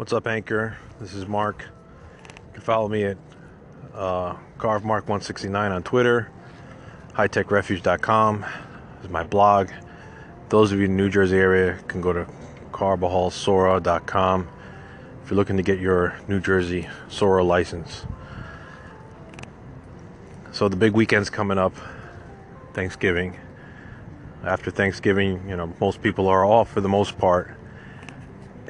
What's up, Anchor? This is Mark. You can follow me at uh, CarveMark169 on Twitter. HighTechRefuge.com is my blog. Those of you in the New Jersey area can go to CarbahalSora.com if you're looking to get your New Jersey Sora license. So the big weekend's coming up, Thanksgiving. After Thanksgiving, you know, most people are off for the most part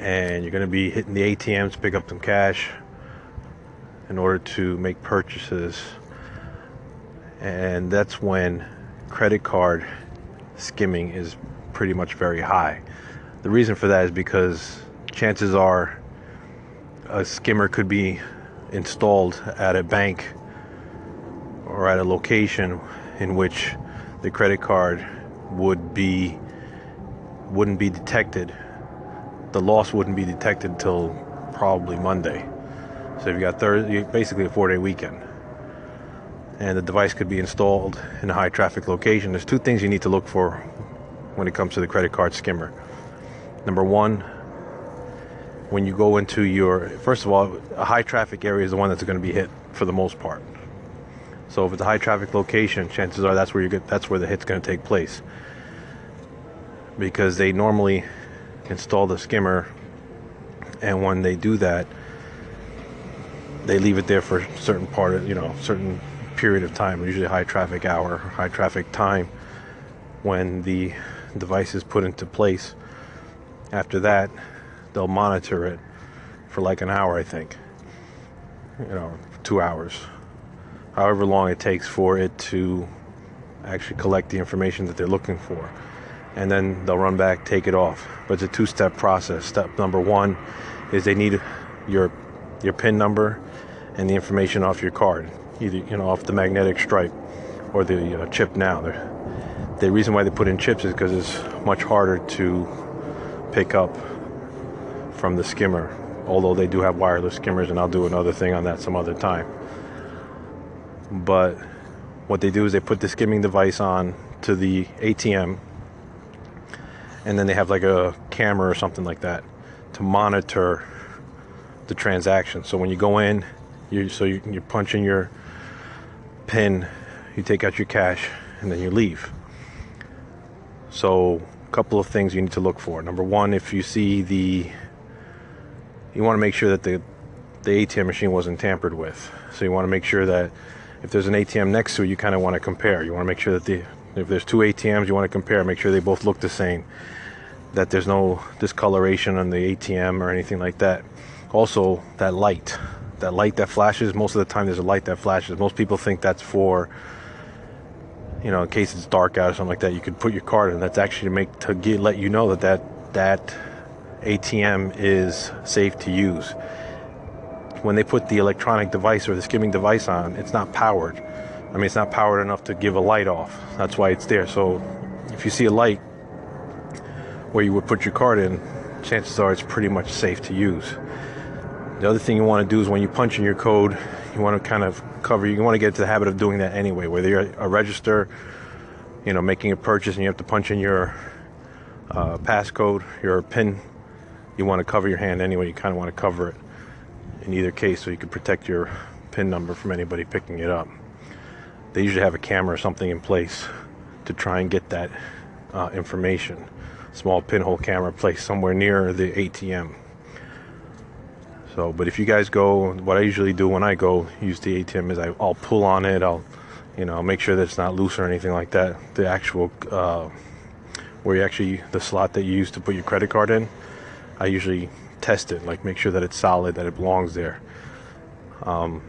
and you're going to be hitting the ATMs to pick up some cash in order to make purchases. And that's when credit card skimming is pretty much very high. The reason for that is because chances are a skimmer could be installed at a bank or at a location in which the credit card would be wouldn't be detected the loss wouldn't be detected until probably Monday. So you've got Thursday, basically a four-day weekend, and the device could be installed in a high-traffic location. There's two things you need to look for when it comes to the credit card skimmer. Number one, when you go into your first of all, a high-traffic area is the one that's going to be hit for the most part. So if it's a high-traffic location, chances are that's where you get that's where the hit's going to take place because they normally install the skimmer and when they do that they leave it there for a certain part of you know certain period of time usually high traffic hour high traffic time when the device is put into place. After that they'll monitor it for like an hour i think. You know two hours. However long it takes for it to actually collect the information that they're looking for and then they'll run back, take it off. But it's a two-step process. Step number one is they need your your PIN number and the information off your card, either you know off the magnetic stripe or the uh, chip. Now, They're, the reason why they put in chips is because it's much harder to pick up from the skimmer. Although they do have wireless skimmers, and I'll do another thing on that some other time. But what they do is they put the skimming device on to the ATM and then they have like a camera or something like that to monitor the transaction. So when you go in, you so you, you punch in your pin, you take out your cash, and then you leave. So a couple of things you need to look for. Number one, if you see the, you want to make sure that the the ATM machine wasn't tampered with. So you want to make sure that if there's an ATM next to it, you kind of want to compare. You want to make sure that the if there's two ATMs, you want to compare, make sure they both look the same, that there's no discoloration on the ATM or anything like that. Also, that light, that light that flashes, most of the time there's a light that flashes. Most people think that's for, you know, in case it's dark out or something like that, you could put your card in. That's actually to make, to get, let you know that that, that ATM is safe to use. When they put the electronic device or the skimming device on, it's not powered I mean, it's not powered enough to give a light off. That's why it's there. So if you see a light where you would put your card in, chances are it's pretty much safe to use. The other thing you want to do is when you punch in your code, you want to kind of cover, you want to get into the habit of doing that anyway. Whether you're a register, you know, making a purchase and you have to punch in your uh, passcode, your PIN, you want to cover your hand anyway. You kind of want to cover it in either case so you can protect your PIN number from anybody picking it up they usually have a camera or something in place to try and get that uh, information. Small pinhole camera placed somewhere near the ATM. So, but if you guys go, what I usually do when I go use the ATM is I, will pull on it. I'll, you know, make sure that it's not loose or anything like that. The actual, uh, where you actually the slot that you use to put your credit card in, I usually test it, like make sure that it's solid, that it belongs there. Um,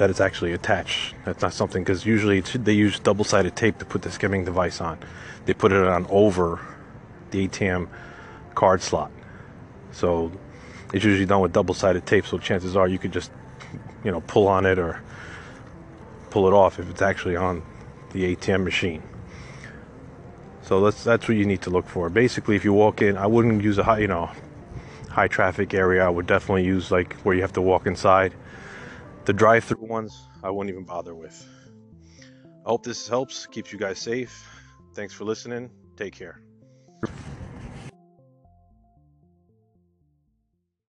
that it's actually attached. That's not something because usually they use double-sided tape to put the skimming device on. They put it on over the ATM card slot, so it's usually done with double-sided tape. So chances are you could just, you know, pull on it or pull it off if it's actually on the ATM machine. So that's that's what you need to look for. Basically, if you walk in, I wouldn't use a high, you know, high traffic area. I would definitely use like where you have to walk inside the drive through ones, I won't even bother with. I hope this helps, keeps you guys safe. Thanks for listening. Take care.